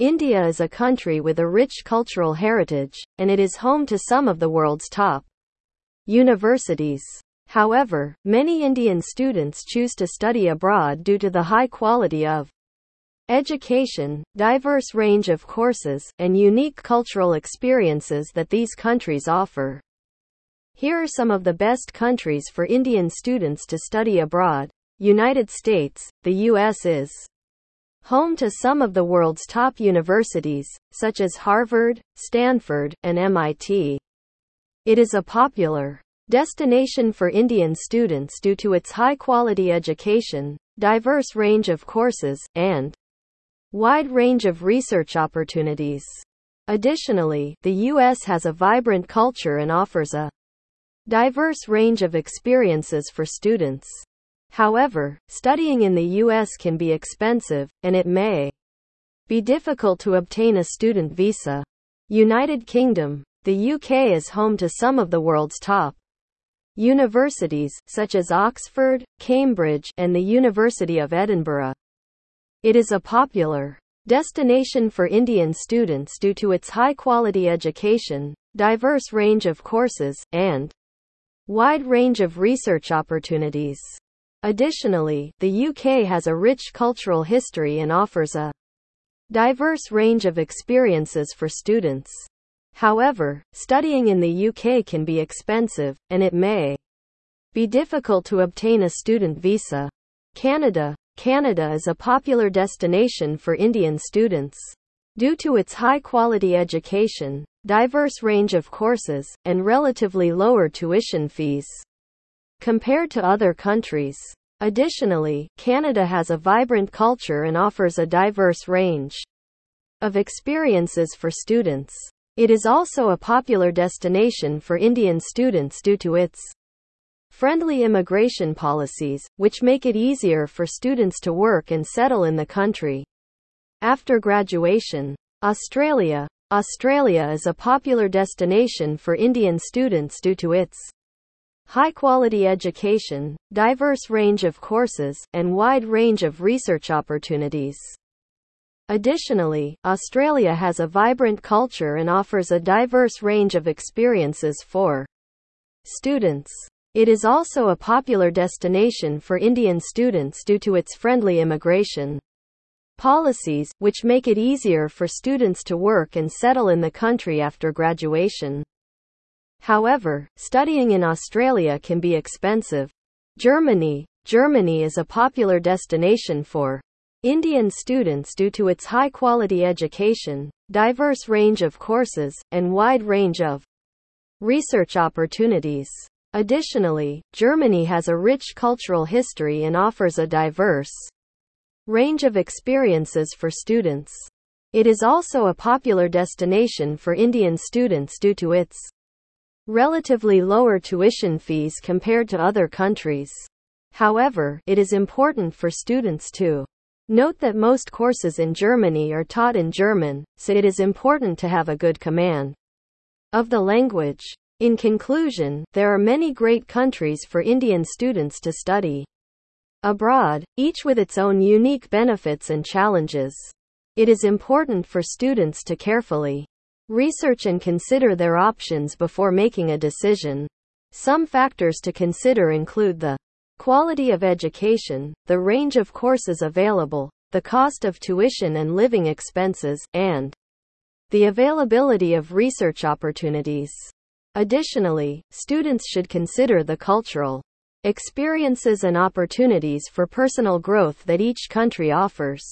India is a country with a rich cultural heritage, and it is home to some of the world's top universities. However, many Indian students choose to study abroad due to the high quality of education, diverse range of courses, and unique cultural experiences that these countries offer. Here are some of the best countries for Indian students to study abroad. United States, the US is home to some of the world's top universities, such as Harvard, Stanford, and MIT. It is a popular destination for Indian students due to its high quality education, diverse range of courses, and wide range of research opportunities. Additionally, the U.S. has a vibrant culture and offers a diverse range of experiences for students. However, studying in the U.S. can be expensive, and it may be difficult to obtain a student visa. United Kingdom. The UK is home to some of the world's top universities, such as Oxford, Cambridge, and the University of Edinburgh. It is a popular destination for Indian students due to its high quality education, diverse range of courses, and wide range of research opportunities. Additionally, the UK has a rich cultural history and offers a diverse range of experiences for students. However, studying in the UK can be expensive, and it may be difficult to obtain a student visa. Canada. Canada is a popular destination for Indian students. Due to its high quality education, diverse range of courses, and relatively lower tuition fees compared to other countries. Additionally, Canada has a vibrant culture and offers a diverse range of experiences for students. It is also a popular destination for Indian students due to its friendly immigration policies, which make it easier for students to work and settle in the country. After graduation, Australia. Australia is a popular destination for Indian students due to its high quality education, diverse range of courses, and wide range of research opportunities. Additionally, Australia has a vibrant culture and offers a diverse range of experiences for students. It is also a popular destination for Indian students due to its friendly immigration policies, which make it easier for students to work and settle in the country after graduation. However, studying in Australia can be expensive. Germany. Germany is a popular destination for Indian students due to its high quality education, diverse range of courses, and wide range of research opportunities. Additionally, Germany has a rich cultural history and offers a diverse range of experiences for students. It is also a popular destination for Indian students due to its relatively lower tuition fees compared to other countries. However, it is important for students to note that most courses in Germany are taught in German, so it is important to have a good command of the language. In conclusion, there are many great countries for Indian students to study abroad, each with its own unique benefits and challenges. It is important for students to carefully Research and consider their options before making a decision. Some factors to consider include the quality of education, the range of courses available, the cost of tuition and living expenses, and the availability of research opportunities. Additionally, students should consider the cultural experiences and opportunities for personal growth that each country offers.